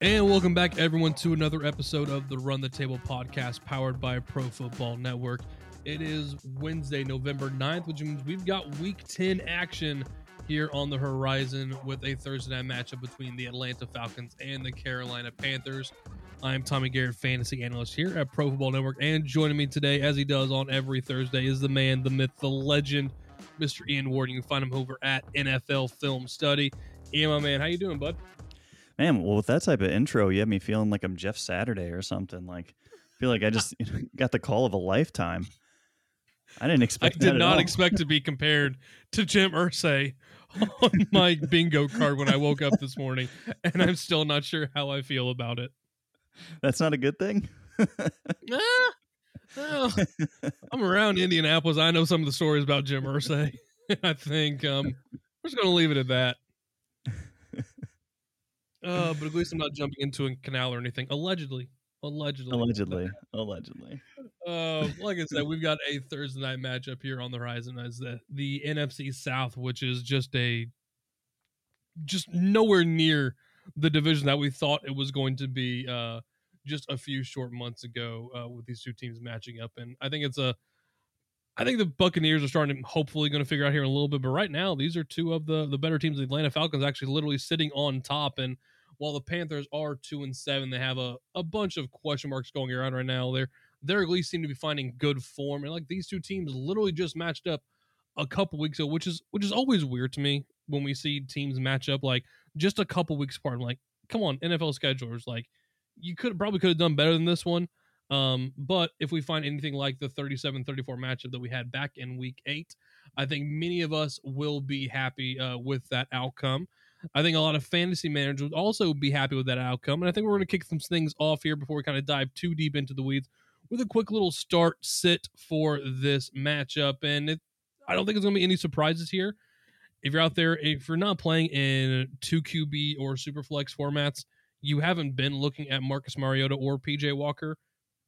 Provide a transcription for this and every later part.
And welcome back, everyone, to another episode of the Run the Table podcast powered by Pro Football Network. It is Wednesday, November 9th, which means we've got week 10 action here on the horizon with a Thursday night matchup between the Atlanta Falcons and the Carolina Panthers. I'm Tommy Garrett, fantasy analyst here at Pro Football Network, and joining me today, as he does on every Thursday, is the man, the myth, the legend, Mr. Ian Ward. You can find him over at NFL Film Study. Ian, my man, how you doing, bud? Man, well, with that type of intro, you have me feeling like I'm Jeff Saturday or something. Like, I feel like I just got the call of a lifetime. I didn't expect. I did not expect to be compared to Jim Irsay on my bingo card when I woke up this morning, and I'm still not sure how I feel about it. That's not a good thing. ah, well, I'm around Indianapolis. I know some of the stories about Jim Irsay. I think um, we're just going to leave it at that. Uh, but at least I'm not jumping into a canal or anything. Allegedly. Allegedly. Allegedly. Allegedly. Uh, like I said, we've got a Thursday night matchup here on the horizon as the, the NFC South, which is just a just nowhere near the division that we thought it was going to be uh, just a few short months ago uh, with these two teams matching up. And I think it's a I think the Buccaneers are starting to hopefully going to figure out here in a little bit, but right now these are two of the the better teams. The Atlanta Falcons actually literally sitting on top, and while the Panthers are two and seven, they have a, a bunch of question marks going around right now. They're they're at least seem to be finding good form, and like these two teams literally just matched up a couple weeks ago, which is which is always weird to me when we see teams match up like just a couple weeks apart. I'm like, come on, NFL schedulers, like you could probably could have done better than this one. Um, but if we find anything like the 37 34 matchup that we had back in week eight, I think many of us will be happy uh, with that outcome. I think a lot of fantasy managers would also be happy with that outcome. And I think we're going to kick some things off here before we kind of dive too deep into the weeds with a quick little start sit for this matchup. And it, I don't think it's going to be any surprises here. If you're out there, if you're not playing in 2QB or Superflex formats, you haven't been looking at Marcus Mariota or PJ Walker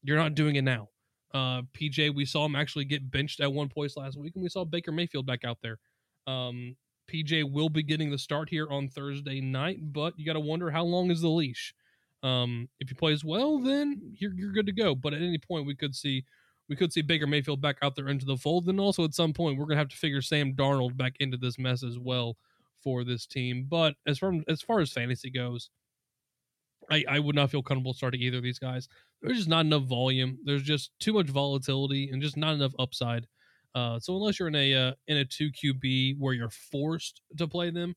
you're not doing it now. Uh, PJ, we saw him actually get benched at one point last week, and we saw Baker Mayfield back out there. Um, PJ will be getting the start here on Thursday night, but you got to wonder how long is the leash. Um, if he plays well, then you're you're good to go. But at any point, we could see we could see Baker Mayfield back out there into the fold. And also at some point, we're gonna have to figure Sam Darnold back into this mess as well for this team. But as far as far as fantasy goes, I, I would not feel comfortable starting either of these guys. There's just not enough volume. There's just too much volatility and just not enough upside. Uh, so unless you're in a uh, in a two QB where you're forced to play them,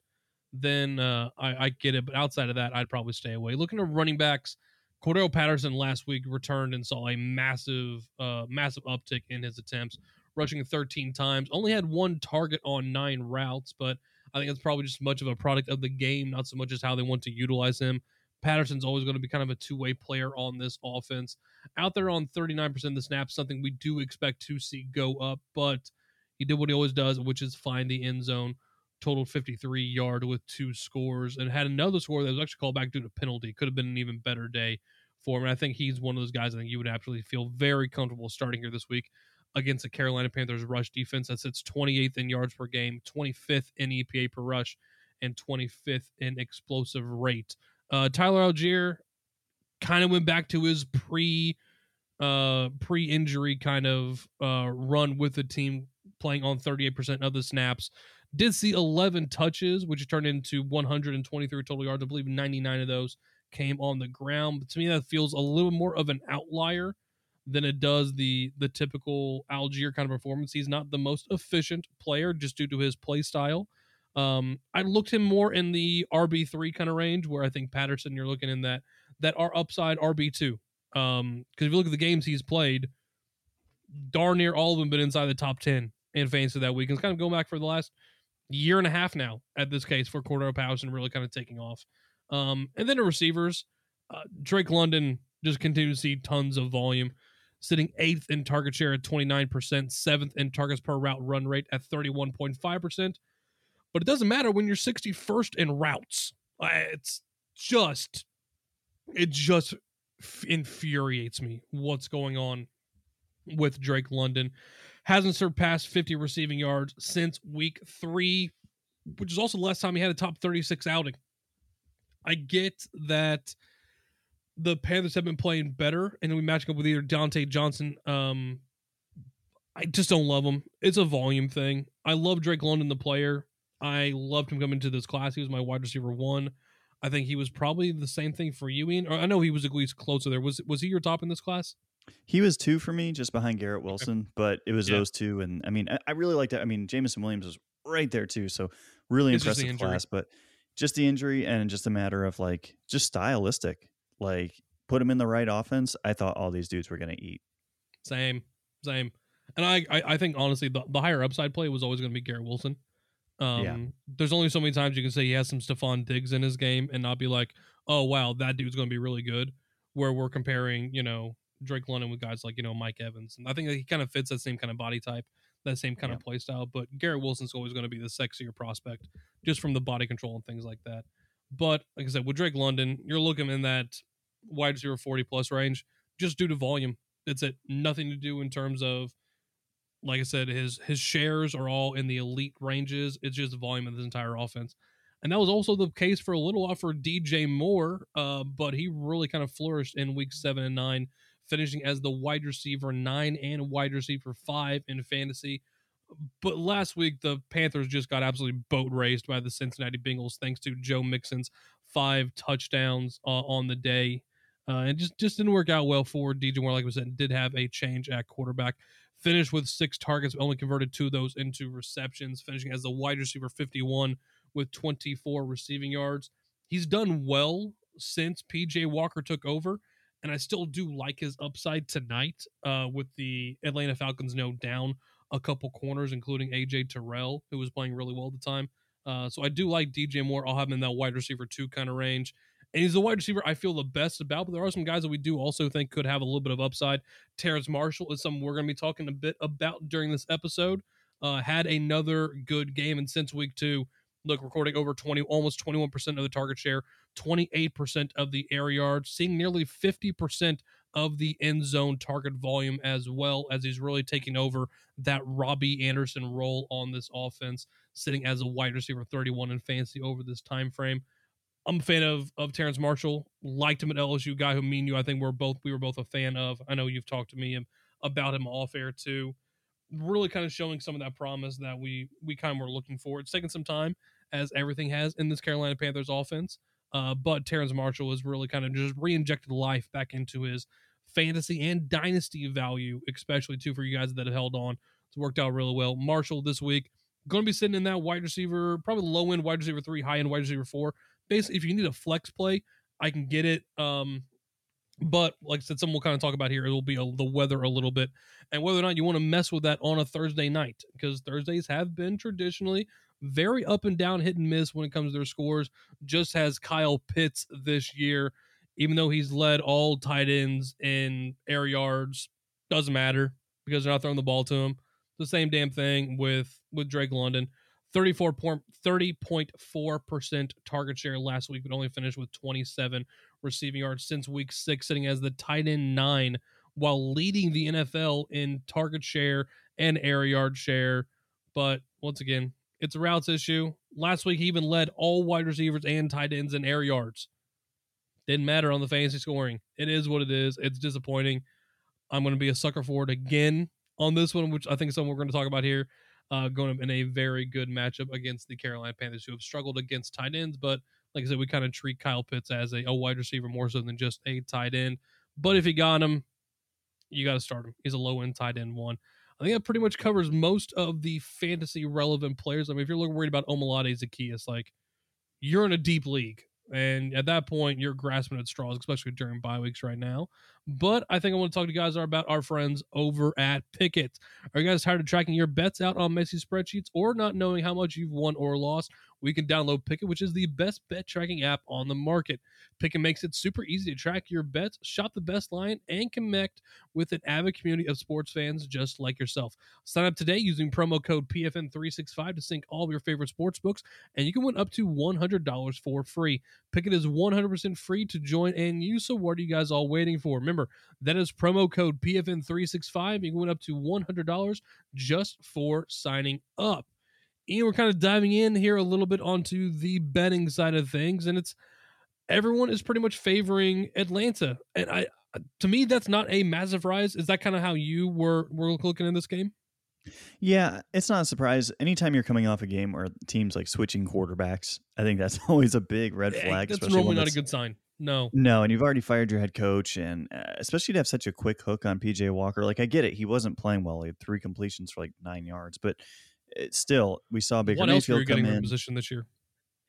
then uh, I, I get it. But outside of that, I'd probably stay away. Looking at running backs, Cordarrelle Patterson last week returned and saw a massive uh, massive uptick in his attempts, rushing 13 times. Only had one target on nine routes, but I think it's probably just much of a product of the game, not so much as how they want to utilize him. Patterson's always going to be kind of a two way player on this offense. Out there on 39% of the snaps, something we do expect to see go up, but he did what he always does, which is find the end zone. Total 53 yard with two scores and had another score that was actually called back due to penalty. Could have been an even better day for him. And I think he's one of those guys I think you would absolutely feel very comfortable starting here this week against the Carolina Panthers rush defense that sits 28th in yards per game, 25th in EPA per rush, and 25th in explosive rate. Uh, Tyler Allgeier kind of went back to his pre uh, pre injury kind of uh, run with the team, playing on 38% of the snaps. Did see 11 touches, which turned into 123 total yards. I believe 99 of those came on the ground. But to me, that feels a little more of an outlier than it does the the typical Allgeier kind of performance. He's not the most efficient player just due to his play style. Um, I looked him more in the RB three kind of range, where I think Patterson, you're looking in that that are upside RB two. Um, because if you look at the games he's played, darn near all of them been inside the top ten in fantasy that week. It's kind of going back for the last year and a half now at this case for Cordarrelle Patterson really kind of taking off. Um, and then the receivers, uh, Drake London just continues to see tons of volume, sitting eighth in target share at 29%, seventh in targets per route run rate at 31.5%. But it doesn't matter when you're 61st in routes. It's just, it just infuriates me what's going on with Drake London. Hasn't surpassed 50 receiving yards since week three, which is also the last time he had a top 36 outing. I get that the Panthers have been playing better, and we match up with either Dante Johnson. Um, I just don't love him. It's a volume thing. I love Drake London, the player. I loved him coming to this class. He was my wide receiver one. I think he was probably the same thing for you, Ian. Or I know he was at least closer there. Was was he your top in this class? He was two for me, just behind Garrett Wilson. But it was yeah. those two, and I mean, I, I really liked it. I mean, Jameson Williams was right there too. So really it's impressive class, but just the injury and just a matter of like just stylistic. Like put him in the right offense. I thought all these dudes were going to eat. Same, same. And I, I, I think honestly, the, the higher upside play was always going to be Garrett Wilson. Um, yeah. There's only so many times you can say he has some Stefon Diggs in his game and not be like, oh wow, that dude's going to be really good. Where we're comparing, you know, Drake London with guys like you know Mike Evans, and I think he kind of fits that same kind of body type, that same kind yeah. of play style. But Garrett Wilson's always going to be the sexier prospect, just from the body control and things like that. But like I said, with Drake London, you're looking in that wide receiver 40 plus range, just due to volume. It's it. Nothing to do in terms of like I said, his his shares are all in the elite ranges. It's just the volume of his entire offense. And that was also the case for a little while for DJ Moore, uh, but he really kind of flourished in week seven and nine, finishing as the wide receiver nine and wide receiver five in fantasy. But last week, the Panthers just got absolutely boat raced by the Cincinnati Bengals thanks to Joe Mixon's five touchdowns uh, on the day. Uh, and just, just didn't work out well for DJ Moore. Like I said, did have a change at quarterback finished with six targets, only converted two of those into receptions, finishing as the wide receiver 51 with 24 receiving yards. He's done well since PJ Walker took over, and I still do like his upside tonight uh, with the Atlanta Falcons no down a couple corners, including AJ Terrell, who was playing really well at the time. Uh, so I do like DJ Moore. I'll have him in that wide receiver two kind of range and he's the wide receiver I feel the best about. But there are some guys that we do also think could have a little bit of upside. Terrace Marshall is something we're going to be talking a bit about during this episode. Uh, had another good game, and since week two, look, recording over 20, almost 21% of the target share, 28% of the air yards, seeing nearly 50% of the end zone target volume as well as he's really taking over that Robbie Anderson role on this offense, sitting as a wide receiver 31 in fantasy over this time frame. I'm a fan of of Terrace Marshall. Liked him at LSU. Guy who me and you, I think we're both we were both a fan of. I know you've talked to me about him off air too. Really kind of showing some of that promise that we we kind of were looking for. It's taken some time, as everything has in this Carolina Panthers offense. Uh, but Terrace Marshall has really kind of just re-injected life back into his fantasy and dynasty value, especially too for you guys that have held on. It's worked out really well. Marshall this week going to be sitting in that wide receiver, probably low end wide receiver three, high end wide receiver four basically if you need a flex play, I can get it. Um, but like I said, some we'll kind of talk about here. It will be a, the weather a little bit, and whether or not you want to mess with that on a Thursday night, because Thursdays have been traditionally very up and down, hit and miss when it comes to their scores. Just has Kyle Pitts this year, even though he's led all tight ends in air yards, doesn't matter because they're not throwing the ball to him. The same damn thing with with Drake London. 34 point, 30.4% target share last week, but only finished with 27 receiving yards since week six, sitting as the tight end nine while leading the NFL in target share and air yard share. But once again, it's a routes issue. Last week, he even led all wide receivers and tight ends in air yards. Didn't matter on the fantasy scoring. It is what it is. It's disappointing. I'm going to be a sucker for it again on this one, which I think is something we're going to talk about here uh, going in a very good matchup against the Carolina Panthers, who have struggled against tight ends. But like I said, we kind of treat Kyle Pitts as a, a wide receiver more so than just a tight end. But if you got him, you got to start him. He's a low end tight end one. I think that pretty much covers most of the fantasy relevant players. I mean, if you're looking worried about Olamide Zaccheaus, like you're in a deep league. And at that point, you're grasping at straws, especially during bye weeks right now. But I think I want to talk to you guys about our friends over at Pikkit. Are you guys tired of tracking your bets out on messy spreadsheets or not knowing how much you've won or lost? We can download Pikkit, which is the best bet tracking app on the market. Pikkit makes it super easy to track your bets, shop the best line, and connect with an avid community of sports fans just like yourself. Sign up today using promo code PFN365 to sync all of your favorite sports books, and you can win up to $100 for free. Pikkit is 100% free to join and use, so what are you guys all waiting for? Remember, that is promo code PFN365. You can win up to $100 just for signing up. And we're kind of diving in here a little bit onto the betting side of things, and it's everyone is pretty much favoring Atlanta, and I to me that's not a massive rise. Is that kind of how you were were looking in this game? Yeah, it's not a surprise. Anytime you're coming off a game where teams like switching quarterbacks, I think that's always a big red flag. That's normally not a good sign. No, no, and you've already fired your head coach, and uh, especially to have such a quick hook on PJ Walker. Like I get it, he wasn't playing well. He had three completions for like nine yards, but still, we saw Baker what Mayfield else come in position this year.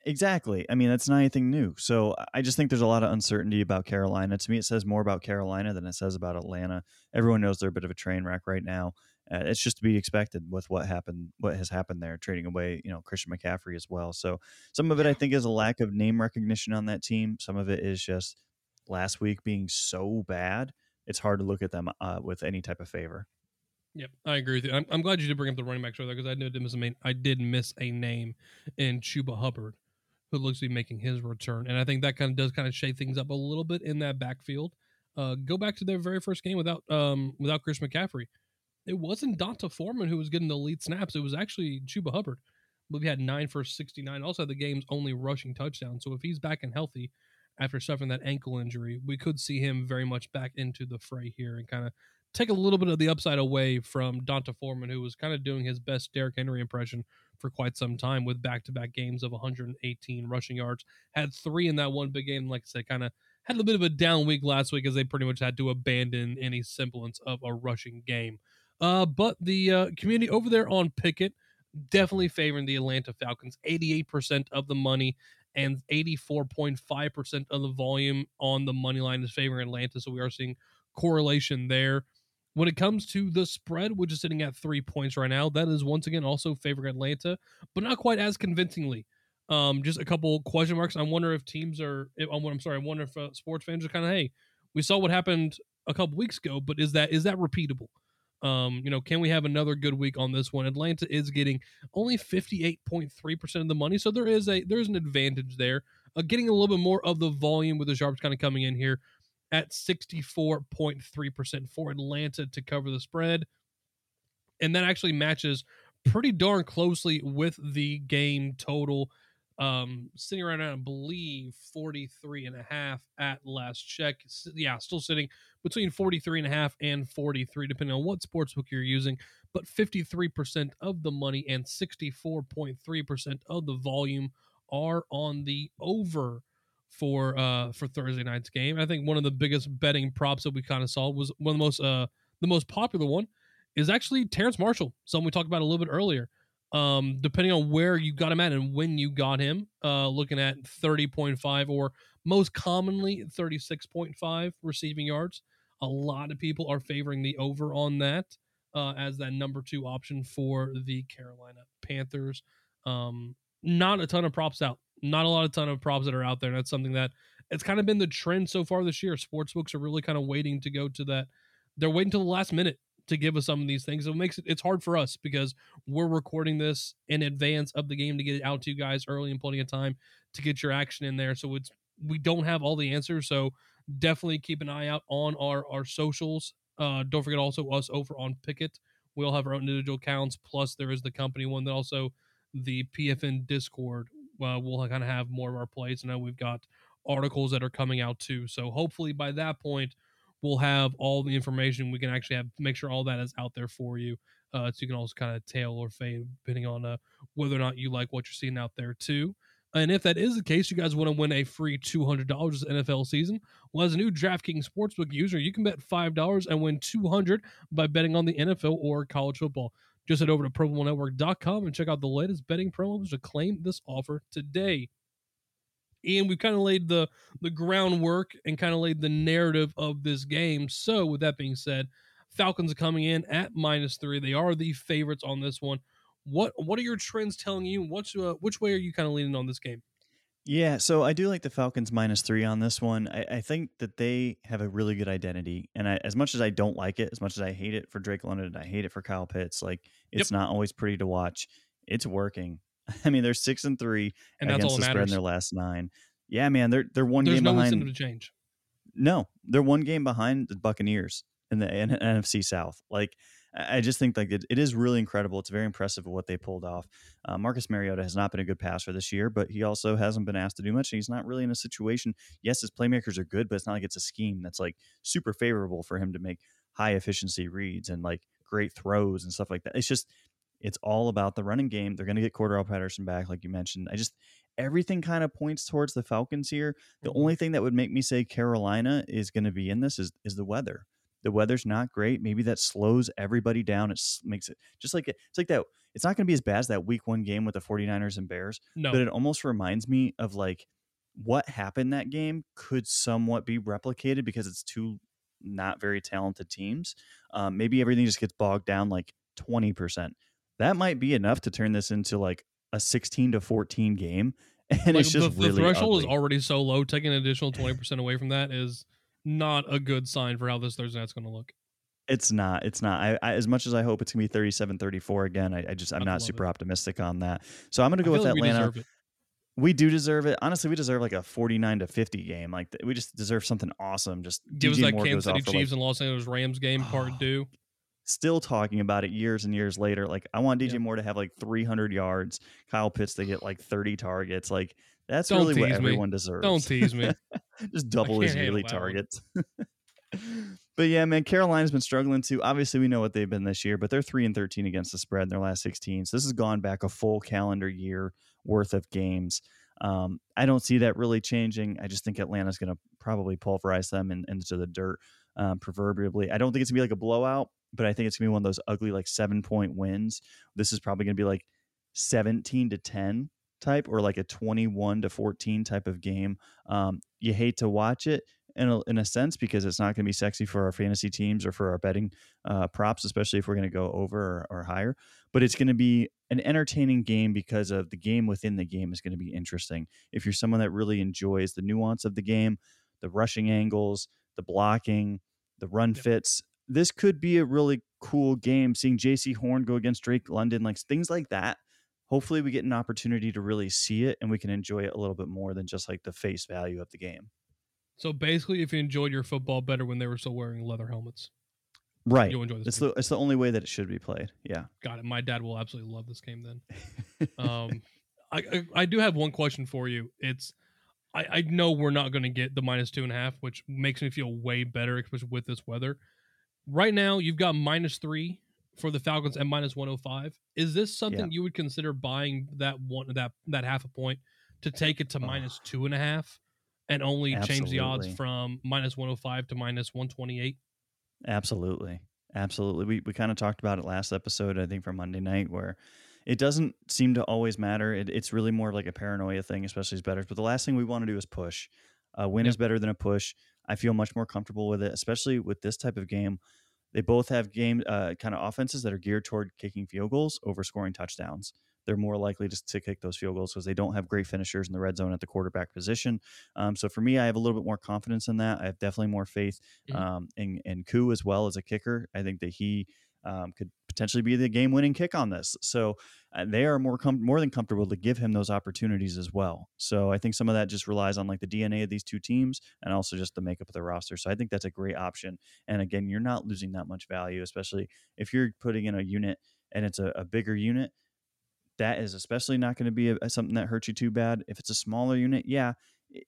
Exactly. I mean, that's not anything new. So I just think there's a lot of uncertainty about Carolina. To me, it says more about Carolina than it says about Atlanta. Everyone knows they're a bit of a train wreck right now. Uh, it's just to be expected with what happened, what has happened there, trading away, you know, Christian McCaffrey as well. So some of it, I think, is a lack of name recognition on that team. Some of it is just last week being so bad. It's hard to look at them uh, with any type of favor. Yep, I agree with you. I'm, I'm glad you did bring up the running backs earlier because I did miss a main, I did miss a name in Chuba Hubbard who looks to be making his return. And I think that kind of does kind of shake things up a little bit in that backfield. Uh, go back to their very first game without um, without Chris McCaffrey. It wasn't D'Onta Foreman who was getting the lead snaps. It was actually Chuba Hubbard. But we had nine for 69. Also, the game's only rushing touchdown. So if he's back and healthy after suffering that ankle injury, we could see him very much back into the fray here and kind of take a little bit of the upside away from D'Onta Foreman, who was kind of doing his best Derrick Henry impression for quite some time with back to back games of 118 rushing yards. Had three in that one big game. Like I said, kind of had a bit of a down week last week as they pretty much had to abandon any semblance of a rushing game. Uh, but the uh, community over there on Pikkit definitely favoring the Atlanta Falcons. 88% of the money and 84.5% of the volume on the money line is favoring Atlanta. So we are seeing correlation there. When it comes to the spread, which is sitting at three points right now, that is once again also favoring Atlanta, but not quite as convincingly. Um, just a couple question marks. I wonder if teams are. I'm sorry. I wonder if uh, sports fans are kind of, hey, we saw what happened a couple weeks ago, but is that is that repeatable? Um, you know, can we have another good week on this one? Atlanta is getting only 58.3% of the money, so there is a there is an advantage there. Uh, getting a little bit more of the volume with the sharps kind of coming in here at 64.3% for Atlanta to cover the spread. And that actually matches pretty darn closely with the game total. Um, sitting right now, I believe 43 and a half at last check. Yeah, still sitting between 43 and a half and 43, depending on what sportsbook you're using. But 53% of the money and 64.3% of the volume are on the over for uh for Thursday night's game. I think one of the biggest betting props that we kind of saw was one of the most uh the most popular one is actually Terrace Marshall, something we talked about a little bit earlier. Um, depending on where you got him at and when you got him, uh, looking at 30.5 or most commonly 36.5 receiving yards. A lot of people are favoring the over on that uh, as that number two option for the Carolina Panthers. Um, not a ton of props out not a lot of ton of props that are out there. And that's something that it's kind of been the trend so far this year. Sportsbooks are really kind of waiting to go to that. They're waiting till the last minute to give us some of these things. It makes it it's hard for us because we're recording this in advance of the game to get it out to you guys early and plenty of time to get your action in there. So it's we don't have all the answers. So definitely keep an eye out on our our socials. Uh, don't forget also us over on Pikkit. We all have our own individual accounts. Plus there is the company one that also the PFN Discord uh, we'll kind of have more of our plays. I know we've got articles that are coming out too. So hopefully by that point, we'll have all the information. We can actually have make sure all that is out there for you. Uh, so you can also kind of tail or fade depending on uh, whether or not you like what you're seeing out there too. And if that is the case, you guys want to win a free $200 this NFL season. Well, as a new DraftKings Sportsbook user, you can bet $5 and win 200 by betting on the NFL or college football. Just head over to ProBowlNetwork.com and check out the latest betting promos to claim this offer today. And we've kind of laid the the groundwork and kind of laid the narrative of this game. So, with that being said, Falcons are coming in at minus three. They are the favorites on this one. What what are your trends telling you? What's uh, which way are you kind of leaning on this game? Yeah, so I do like the Falcons minus three on this one. I, I think that they have a really good identity, and I, as much as I don't like it, as much as I hate it for Drake London, I hate it for Kyle Pitts. Like it's yep. not always pretty to watch. It's working. I mean, they're six and three and against the spread in their last nine. Yeah, man, they're they're one There's game no behind. to change. No, they're one game behind the Buccaneers in the NFC South. Like I just think like it, it is really incredible. It's very impressive what they pulled off. Uh, Marcus Mariota has not been a good passer this year, but he also hasn't been asked to do much. And He's not really in a situation. Yes, his playmakers are good, but it's not like it's a scheme that's like super favorable for him to make high efficiency reads and like great throws and stuff like that. It's just it's all about the running game. They're going to get Cordarrelle Patterson back, like you mentioned. I just everything kind of points towards the Falcons here. The mm-hmm. only thing that would make me say Carolina is going to be in this is is the weather. The weather's not great. Maybe that slows everybody down. It makes it just like it's like that. It's not going to be as bad as that week one game with the 49ers and Bears. No. But it almost reminds me of like what happened that game could somewhat be replicated because it's two not very talented teams. Um, maybe everything just gets bogged down like 20%. That might be enough to turn this into like a 16 to 14 game. And like it's just the, really the threshold ugly. is already so low. Taking an additional 20% away from that is not a good sign for how this Thursday night's going to look. It's not. It's not. I, I, as much as I hope it's gonna be 37-34 again. I, I just I'm I not super it. optimistic on that. So I'm gonna go with like Atlanta. We, we, do deserve it. Honestly, we deserve like a 49 to 50 game. Like we just deserve something awesome. Just give us that Kansas City Chiefs like, and Los Angeles Rams game part oh. two still talking about it years and years later. Like I want DJ yeah. Moore to have like 300 yards, Kyle Pitts to get like 30 targets. Like that's Don't really what everyone me. deserves. Don't tease me. Just double his yearly targets. but yeah, man, Carolina's been struggling too. Obviously, we know what they've been this year, but they're three and 13 against the spread in their last 16. So this has gone back a full calendar year worth of games. Um, I don't see that really changing. I just think Atlanta's going to probably pulverize them in, into the dirt, um, proverbially. I don't think it's going to be like a blowout, but I think it's gonna be one of those ugly like seven point wins. This is probably gonna be like 17 to 10 type or like a 21 to 14 type of game. Um, you hate to watch it in a, in a sense because it's not going to be sexy for our fantasy teams or for our betting uh, props, especially if we're going to go over or, or higher. But it's going to be an entertaining game because of the game within the game is going to be interesting. If you're someone that really enjoys the nuance of the game, the rushing angles, the blocking, the run yep. fits, this could be a really cool game. Seeing Jaycee Horn go against Drake London, like things like that. Hopefully, we get an opportunity to really see it and we can enjoy it a little bit more than just like the face value of the game. So basically, if you enjoyed your football better when they were still wearing leather helmets, right? You'll enjoy this. It's game. the it's the only way that it should be played. Yeah, got it. My dad will absolutely love this game. Then, um, I, I, I do have one question for you. It's I I know we're not going to get the minus two and a half, which makes me feel way better, especially with this weather right now you've got minus three for the Falcons and minus 105. Is this something yeah. you would consider buying that one that that half a point to take it to oh. minus two and a half and only Absolutely. change the odds from minus 105 to minus 128? Absolutely. Absolutely. We we kind of talked about it last episode, I think for Monday night, where it doesn't seem to always matter. It, it's really more like a paranoia thing, especially as bettors. But the last thing we want to do is push. A win yep. is better than a push. I feel much more comfortable with it, especially with this type of game. They both have game uh, kind of offenses that are geared toward kicking field goals over scoring touchdowns. They're more likely to, to kick those field goals because they don't have great finishers in the red zone at the quarterback position. Um, so for me, I have a little bit more confidence in that. I have definitely more faith mm-hmm. um, in, in Koo as well as a kicker. I think that he um, could potentially be the game-winning kick on this. So Uh, they are more com- more than comfortable to give him those opportunities as well. So I think some of that just relies on like the DNA of these two teams and also just the makeup of the roster. So I think that's a great option. And again, you're not losing that much value, especially if you're putting in a unit and it's a, a bigger unit. That is especially not going to be a, something that hurts you too bad. If it's a smaller unit, yeah, it,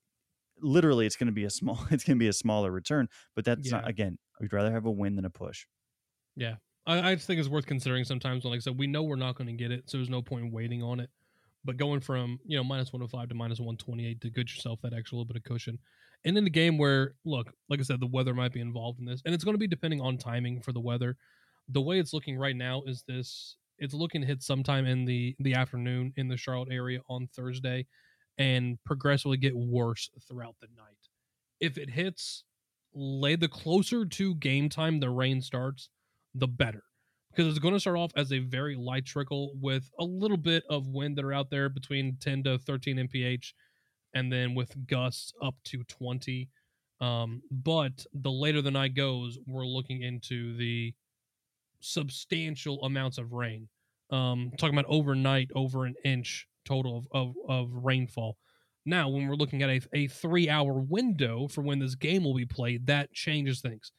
literally it's going to be a small it's going to be a smaller return. But that's yeah. not again. We'd rather have a win than a push. Yeah, I, I just think it's worth considering sometimes. When, like I said, we know we're not going to get it, so there's no point in waiting on it. But going from you know minus 105 to minus 128 to get yourself that extra little bit of cushion, and in the game where look, like I said, the weather might be involved in this, and it's going to be depending on timing for the weather. The way it's looking right now is this: it's looking to hit sometime in the the afternoon in the Charlotte area on Thursday, and progressively get worse throughout the night. If it hits lay the closer to game time the rain starts the better because it's going to start off as a very light trickle with a little bit of wind that are out there between 10 to 13 mph and then with gusts up to 20 um, but the later the night goes we're looking into the substantial amounts of rain. Um, talking about overnight over an inch total of, of, of rainfall. Now when we're looking at a, a three hour window for when this game will be played that changes things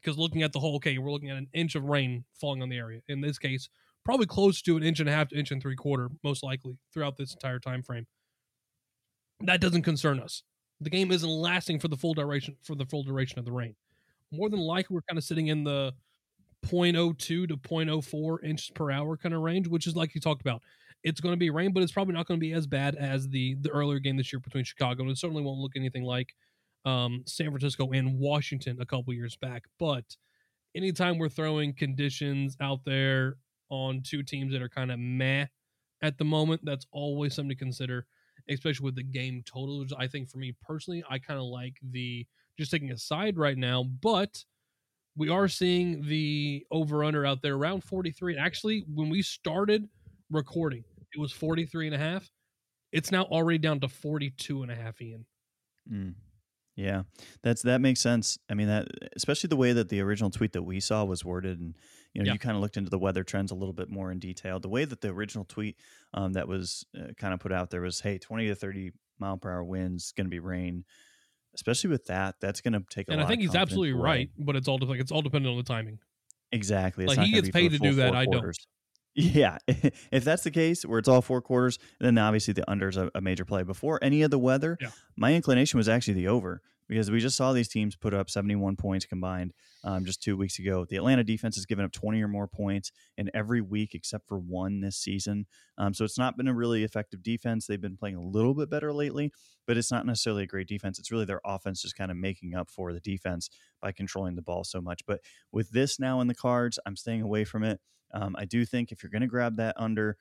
because looking at the whole, okay, we're looking at an inch of rain falling on the area. In this case, probably close to an inch and a half to inch and three quarter, most likely throughout this entire time frame. That doesn't concern us. The game isn't lasting for the full duration for the full duration of the rain. More than likely, we're kind of sitting in the 0.02 to 0.04 inches per hour kind of range, which is like you talked about. It's going to be rain, but it's probably not going to be as bad as the the earlier game this year between Chicago, and it certainly won't look anything like um, San Francisco and Washington a couple years back. But anytime we're throwing conditions out there on two teams that are kind of meh at the moment, that's always something to consider, especially with the game totals. I think for me personally, I kind of like the just taking a side right now, but we are seeing the over under out there around 43. Actually, when we started recording, it was 43 and a half. It's now already down to 42 and a half, Ian. Mm. Yeah, that's that makes sense. I mean that especially the way that the original tweet that we saw was worded, and you know yeah. you kind of looked into the weather trends a little bit more in detail. The way that the original tweet um, that was uh, kind of put out there was, "Hey, twenty to thirty mile per hour winds, going to be rain." Especially with that, that's going to take a and I think he's absolutely away. right, but it's all like it's all dependent on the timing. Exactly, it's like he gets paid to do that. I don't. Yeah, if that's the case, where it's all four quarters, then obviously the under is a, a major play. Before any of the weather, yeah. my inclination was actually the over because we just saw these teams put up 71 points combined um, just two weeks ago. The Atlanta defense has given up 20 or more points in every week except for one this season. Um, so it's not been a really effective defense. They've been playing a little bit better lately, but it's not necessarily a great defense. It's really their offense just kind of making up for the defense by controlling the ball so much. But with this now in the cards, I'm staying away from it. Um, I do think if you're going to grab that under,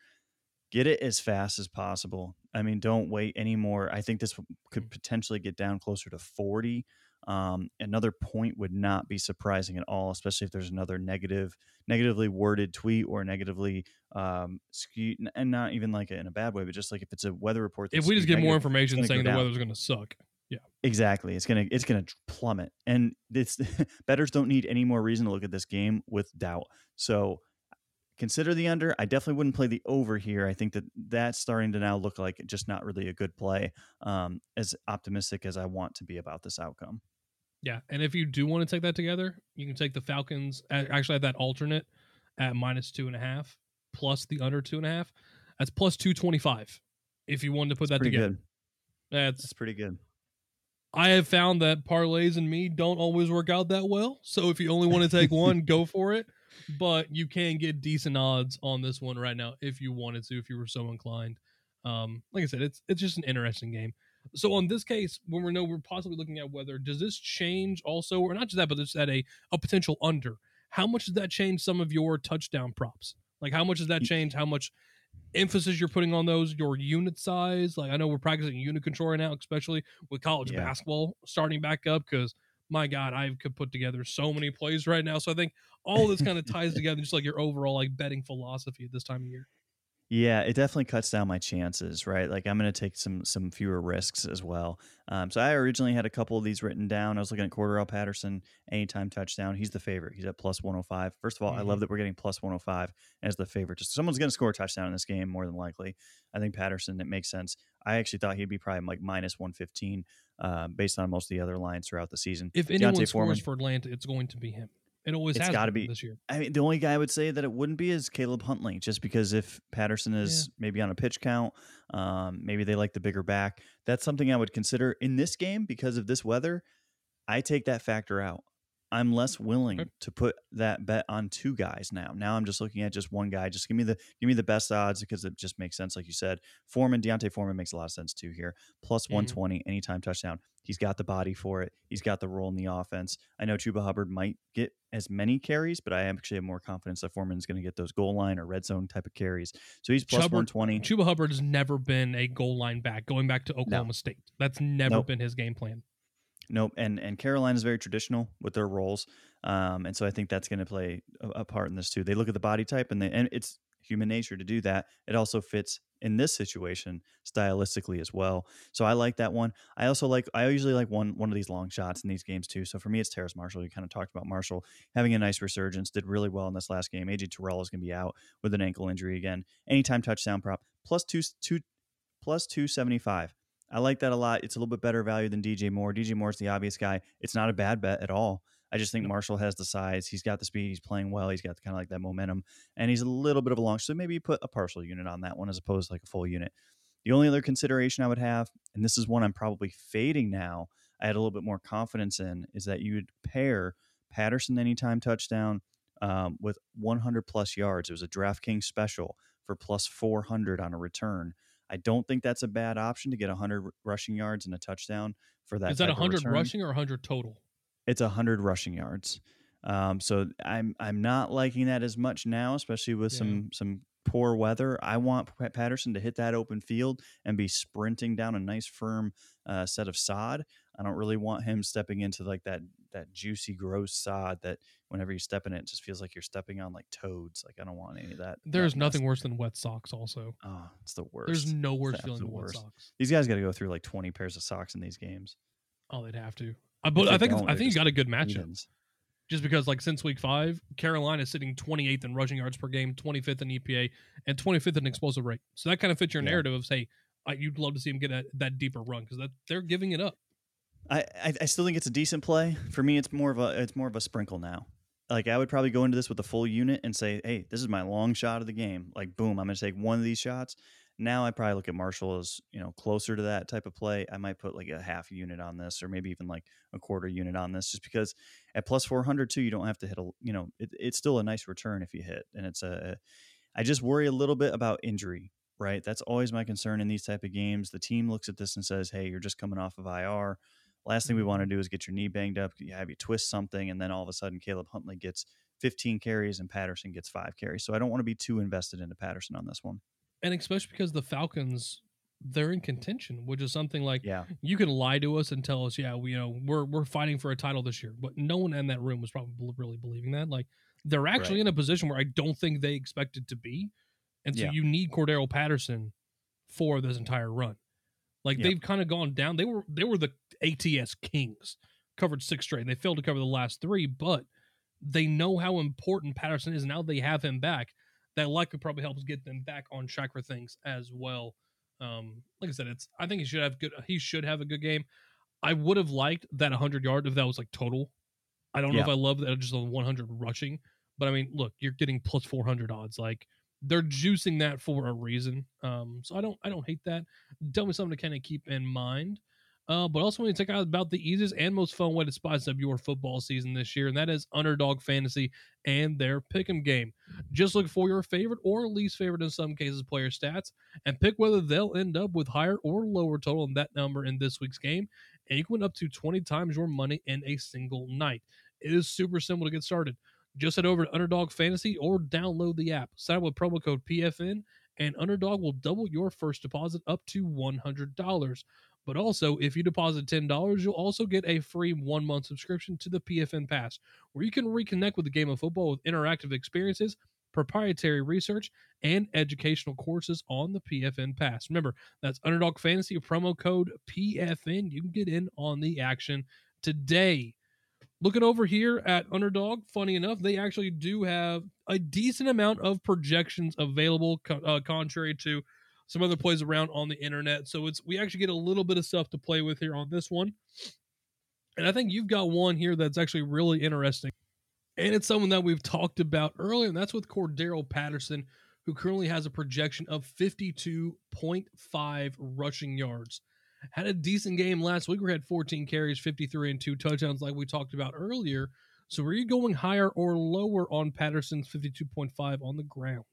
get it as fast as possible. I mean, don't wait anymore. I think this could potentially get down closer to 40. Um, another point would not be surprising at all, especially if there's another negative, negatively worded tweet or negatively um, skewed, and not even like in a bad way, but just like if it's a weather report. If we just get more information saying the weather's going to suck, yeah, exactly. It's gonna it's gonna plummet, and it's betters don't need any more reason to look at this game with doubt. So consider the under. I definitely wouldn't play the over here. I think that that's starting to now look like just not really a good play. Um, as optimistic as I want to be about this outcome. Yeah, and if you do want to take that together, you can take the Falcons. Actually, at that alternate at minus two and a half plus the under two and a half. That's plus two twenty five. If you wanted to put that's that together, good. that's, that's pretty good. I have found that parlays and me don't always work out that well. So if you only want to take one, go for it but you can get decent odds on this one right now if you wanted to, if you were so inclined. Um, like I said, it's it's just an interesting game. So on this case, when we know we're possibly looking at whether does this change also, or not just that, but just at a a potential under. How much does that change some of your touchdown props? Like how much does that change? How much emphasis you're putting on those? Your unit size? Like I know we're practicing unit control right now, especially with college yeah. basketball starting back up because my God, I could put together so many plays right now. So I think all this kind of ties together, just like your overall like betting philosophy at this time of year. Yeah, it definitely cuts down my chances, right? Like I'm going to take some some fewer risks as well. Um, so I originally had a couple of these written down. I was looking at Cordarrelle Patterson, anytime touchdown. He's the favorite. He's at plus 105. First of all, mm-hmm. I love mm-hmm. that we're getting plus 105 as the favorite. Just someone's going to score a touchdown in this game more than likely. I think Patterson. It makes sense. I actually thought he'd be probably like minus 115 uh, based on most of the other lines throughout the season. If anyone D'Onta scores Foreman, for Atlanta, it's going to be him. It always it's got to be this year. I mean, the only guy I would say that it wouldn't be is Caleb Huntley, just because if Patterson is yeah. maybe on a pitch count, um, maybe they like the bigger back. That's something I would consider in this game because of this weather. I take that factor out. I'm less willing okay. to put that bet on two guys now. Now I'm just looking at just one guy. Just give me the give me the best odds because it just makes sense, like you said. Foreman, D'Onta Foreman makes a lot of sense too here. Plus mm-hmm. 120 anytime touchdown. He's got the body for it. He's got the role in the offense. I know Chuba Hubbard might get as many carries, but I actually have more confidence that Foreman is going to get those goal line or red zone type of carries. So he's plus Hubbard, 120. Chuba Hubbard has never been a goal line back going back to Oklahoma no. State. That's never nope. been his game plan. Nope. And and Carolina is very traditional with their roles, um, and so I think that's going to play a, a, part in this too. They look at the body type, and they and it's human nature to do that. It also fits in this situation stylistically as well. So I like that one. I also like I usually like one one of these long shots in these games too. So for me, it's Terrace Marshall. You kind of talked about Marshall having a nice resurgence, did really well in this last game. AJ Terrell is going to be out with an ankle injury again. Anytime touchdown prop plus two two plus two seventy five. I like that a lot. It's a little bit better value than DJ Moore. DJ Moore's the obvious guy. It's not a bad bet at all. I just think Marshall has the size. He's got the speed. He's playing well. He's got kind of like that momentum, and he's a little bit of a long. So maybe you put a partial unit on that one as opposed to like a full unit. The only other consideration I would have, and this is one I'm probably fading now, I had a little bit more confidence in, is that you would pair Patterson anytime touchdown um, with 100 plus yards. It was a DraftKings special for plus 400 on a return. I don't think that's a bad option to get 100 rushing yards and a touchdown for that. Is that 100 rushing or 100 total? It's 100 rushing yards. Um, so I'm I'm not liking that as much now, especially with yeah. some some poor weather. I want Patterson to hit that open field and be sprinting down a nice firm uh, set of sod. I don't really want him stepping into like that that juicy, gross sod that whenever you step in it, it just feels like you're stepping on like toads. Like I don't want any of that. There's that nothing worse than wet socks. Also, oh, it's the worst. There's no worse feeling than wet socks. These guys got to go through like 20 pairs of socks in these games. Oh, they'd have to. Uh, but I think I think you got a good matchup. Just because, like, since week five, Carolina is sitting 28th in rushing yards per game, 25th in EPA, and 25th in explosive rate. So that kind of fits your yeah. narrative of, say, you'd love to see him get a, that deeper run because that they're giving it up. I, I still think it's a decent play. For me, it's more of a it's more of a sprinkle now. Like I would probably go into this with a full unit and say, hey, this is my long shot of the game. Like boom, I'm going to take one of these shots. Now I probably look at Marshall as you know closer to that type of play. I might put like a half unit on this, or maybe even like a quarter unit on this, just because at plus 400 too, you don't have to hit a you know it, it's still a nice return if you hit, and it's a. I just worry a little bit about injury right? That's always my concern in these type of games. The team looks at this and says, "Hey, you're just coming off of IR. Last thing we want to mm-hmm. do is get your knee banged up, you have you twist something, and then all of a sudden Caleb Huntley gets 15 carries and Patterson gets five carries. So I don't want to be too invested into Patterson on this one. And especially because the Falcons they're in contention, which is something like yeah. you can lie to us and tell us, yeah, we you know we're we're fighting for a title this year, but no one in that room was probably really believing that. Like they're actually right. in a position where I don't think they expected to be, and so yeah. you need Cordarrelle Patterson for this entire run. Like they've kind of gone down. They were they were the ATS kings, covered six straight. They failed to cover the last three, but they know how important Patterson is. Now they have him back. That likely probably helps get them back on track for things as well. Um, like I said, it's I think he should have good. He should have a good game. I would have liked that 100 yard if that was like total. I don't know if I love that just on 100 rushing, but I mean, look, you're getting plus 400 odds. Like they're juicing that for a reason. Um, so I don't I don't hate that. Tell me something to kind of keep in mind. Uh, but also want to check out about the easiest and most fun way to spice up your football season this year, and that is Underdog Fantasy and their Pick'em game. Just look for your favorite or least favorite in some cases player stats, and pick whether they'll end up with higher or lower total in that number in this week's game, and you can win up to 20 times your money in a single night. It is super simple to get started. Just head over to Underdog Fantasy or download the app. Sign up with promo code PFN, and Underdog will double your first deposit up to $100. But also, if you deposit $10, you'll also get a free one month subscription to the PFN Pass, where you can reconnect with the game of football with interactive experiences, proprietary research, and educational courses on the PFN Pass. Remember, that's Underdog Fantasy promo code PFN. You can get in on the action today. Looking over here at Underdog, funny enough, they actually do have a decent amount of projections available, uh, contrary to some other plays around on the internet. So it's we actually get a little bit of stuff to play with here on this one. And I think you've got one here that's actually really interesting. And it's someone that we've talked about earlier, and that's with Cordarrelle Patterson, who currently has a projection of 52.5 rushing yards. Had a decent game last week. We had 14 carries, 53 and two touchdowns, like we talked about earlier. So, are you going higher or lower on Patterson's 52.5 on the ground?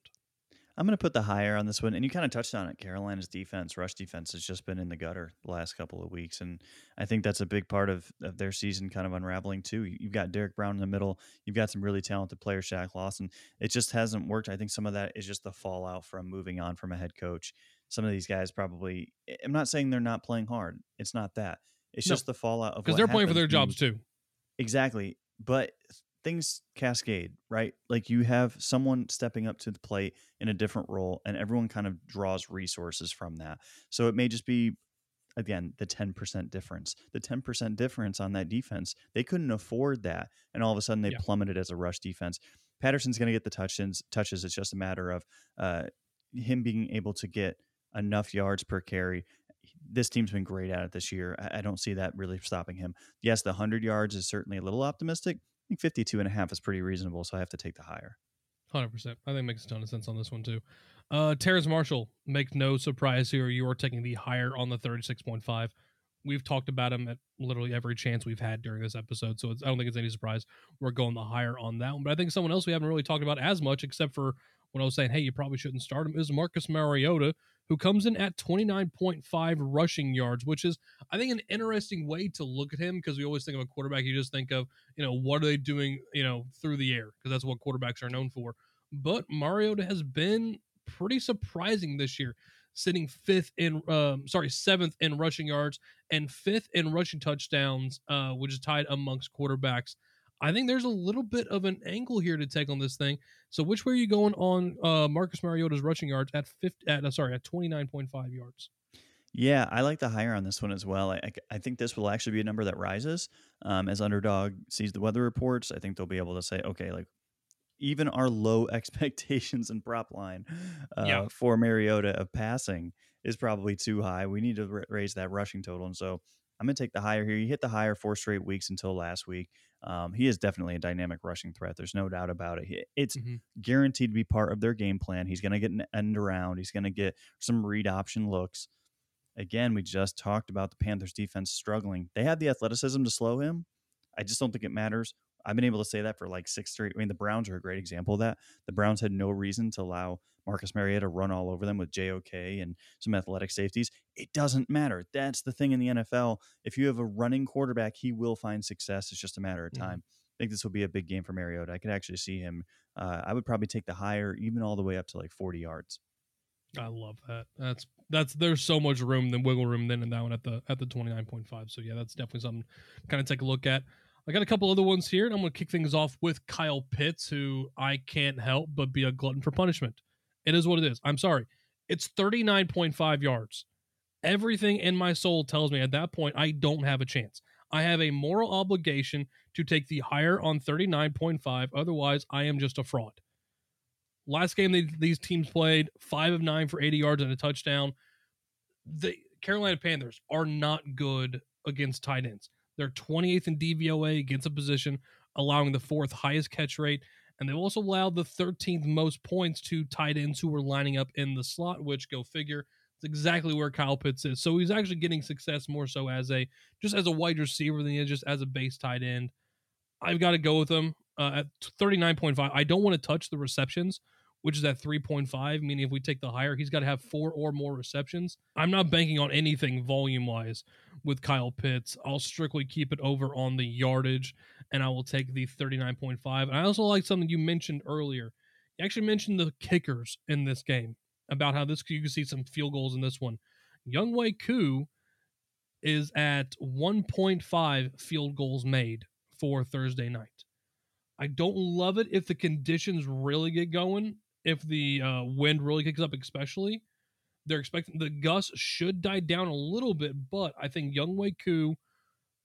I'm going to put the higher on this one. And you kind of touched on it. Carolina's defense, rush defense, has just been in the gutter the last couple of weeks. And I think that's a big part of, of their season kind of unraveling, too. You've got Derrick Brown in the middle. You've got some really talented players, Shaq Lawson. It just hasn't worked. I think some of that is just the fallout from moving on from a head coach some of these guys probably. I'm not saying they're not playing hard. It's not that. It's no, just the fallout of because they're playing for their jobs too. Exactly, but things cascade, right? Like you have someone stepping up to the plate in a different role, and everyone kind of draws resources from that. So it may just be again the 10% difference the 10% difference on that defense they couldn't afford that and all of a sudden they yeah. plummeted as a rush defense patterson's going to get the touches touches it's just a matter of uh, him being able to get enough yards per carry. this team's been great at it this year. I, don't see that really stopping him. Yes, the 100 yards is certainly a little optimistic. I think 52 and a half is pretty reasonable, so I have to take the higher. 100%. I think makes a ton of sense on this one, too. Uh, Terrace Marshall, make no surprise here. You are taking the higher on the 36.5. We've talked about him at literally every chance we've had during this episode, so I don't think it's any surprise we're going the higher on that one. But I think someone else we haven't really talked about as much, except for when I was saying, hey, you probably shouldn't start him, is Marcus Mariota, who comes in at 29.5 rushing yards, which is, I think, an interesting way to look at him because we always think of a quarterback, you just think of, you know, what are they doing, you know, through the air because that's what quarterbacks are known for. But Mariota has been pretty surprising this year, sitting fifth in, um, sorry, seventh in rushing yards and fifth in rushing touchdowns, uh, which is tied amongst quarterbacks. I think there's a little bit of an angle here to take on this thing. So, which way are you going on uh, Marcus Mariota's rushing yards at 50? At uh, sorry, at 29.5 yards? Yeah, I like the higher on this one as well. I, I think this will actually be a number that rises um, as underdog sees the weather reports. I think they'll be able to say, okay, like even our low expectations and prop line uh, yeah. for Mariota of passing is probably too high. We need to r- raise that rushing total. And so I'm going to take the higher here. You hit the higher four straight weeks until last week. Um, he is definitely a dynamic rushing threat. There's no doubt about it. It's mm-hmm. guaranteed to be part of their game plan. He's going to get an end around. He's going to get some read option looks. Again, we just talked about the Panthers defense struggling. They have the athleticism to slow him. I just don't think it matters I've been able to say that for like six straight. I mean, the Browns are a great example of that. The Browns had no reason to allow Marcus Mariota to run all over them with JOK and some athletic safeties. It doesn't matter. That's the thing in the NFL. If you have a running quarterback, he will find success. It's just a matter of time. Mm-hmm. I think this will be a big game for Mariota. I could actually see him. Uh, I would probably take the higher, even all the way up to like 40 yards. I love that. That's that's there's so much room, then wiggle room, then in that one at the at the 29.5. So yeah, that's definitely something kind of take a look at. I got a couple other ones here, and I'm going to kick things off with Kyle Pitts, who I can't help but be a glutton for punishment. It is what it is. I'm sorry. It's 39.5 yards. Everything in my soul tells me at that point I don't have a chance. I have a moral obligation to take the higher on 39.5. Otherwise, I am just a fraud. Last game they, these teams played, five of nine for 80 yards and a touchdown. The Carolina Panthers are not good against tight ends. They're 28th in DVOA against a position, allowing the fourth highest catch rate. And they've also allowed the 13th most points to tight ends who were lining up in the slot, which go figure. It's exactly where Kyle Pitts is. So he's actually getting success more so as a just as a wide receiver than he is just as a base tight end. I've got to go with him uh, at 39.5. I don't want to touch the receptions which is at 3.5, meaning if we take the higher, he's got to have four or more receptions. I'm not banking on anything volume wise with Kyle Pitts. I'll strictly keep it over on the yardage, and I will take the 39.5. And I also like something you mentioned earlier. You actually mentioned the kickers in this game about how this you can see some field goals in this one. Younghoe Koo is at 1.5 field goals made for Thursday night. I don't love it if the conditions really get going if the uh, wind really kicks up, especially, they're expecting the gusts should die down a little bit, but I think Younghoe Koo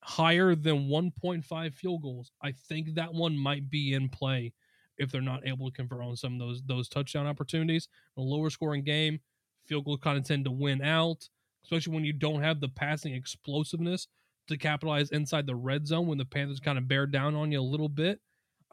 higher than 1.5 field goals. I think that one might be in play if they're not able to convert on some of those those touchdown opportunities. A lower scoring game, field goals kind of tend to win out, especially when you don't have the passing explosiveness to capitalize inside the red zone when the Panthers kind of bear down on you a little bit.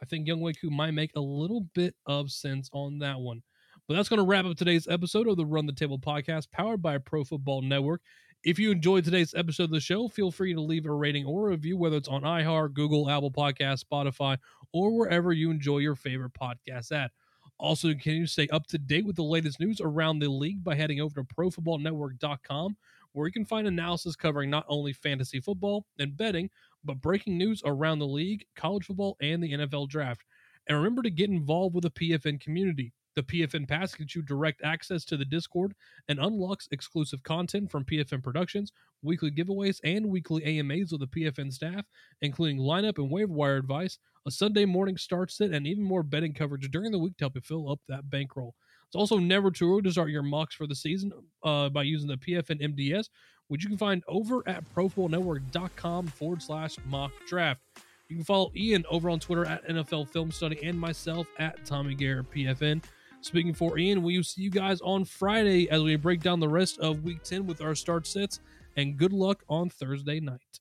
I think Younghoe Koo might make a little bit of sense on that one. But that's going to wrap up today's episode of the Run the Table podcast powered by Pro Football Network. If you enjoyed today's episode of the show, feel free to leave a rating or a review, whether it's on iHeart, Google, Apple Podcast, Spotify, or wherever you enjoy your favorite podcast at. Also, can you stay up to date with the latest news around the league by heading over to ProFootballNetwork.com, where you can find analysis covering not only fantasy football and betting, but breaking news around the league, college football, and the NFL draft. And remember to get involved with the PFN community. The PFN Pass gets you direct access to the Discord and unlocks exclusive content from PFN Productions, weekly giveaways, and weekly AMAs with the PFN staff, including lineup and waiver wire advice, a Sunday morning start sit, and even more betting coverage during the week to help you fill up that bankroll. It's also never too early to start your mocks for the season uh, by using the PFN MDS, which you can find over at profootballnetwork.com forward slash mock draft. You can follow Ian over on Twitter at NFL Film Study and myself at Tommy Garrett PFN. Speaking for Ian, we will see you guys on Friday as we break down the rest of week 10 with our start sets. And good luck on Thursday night.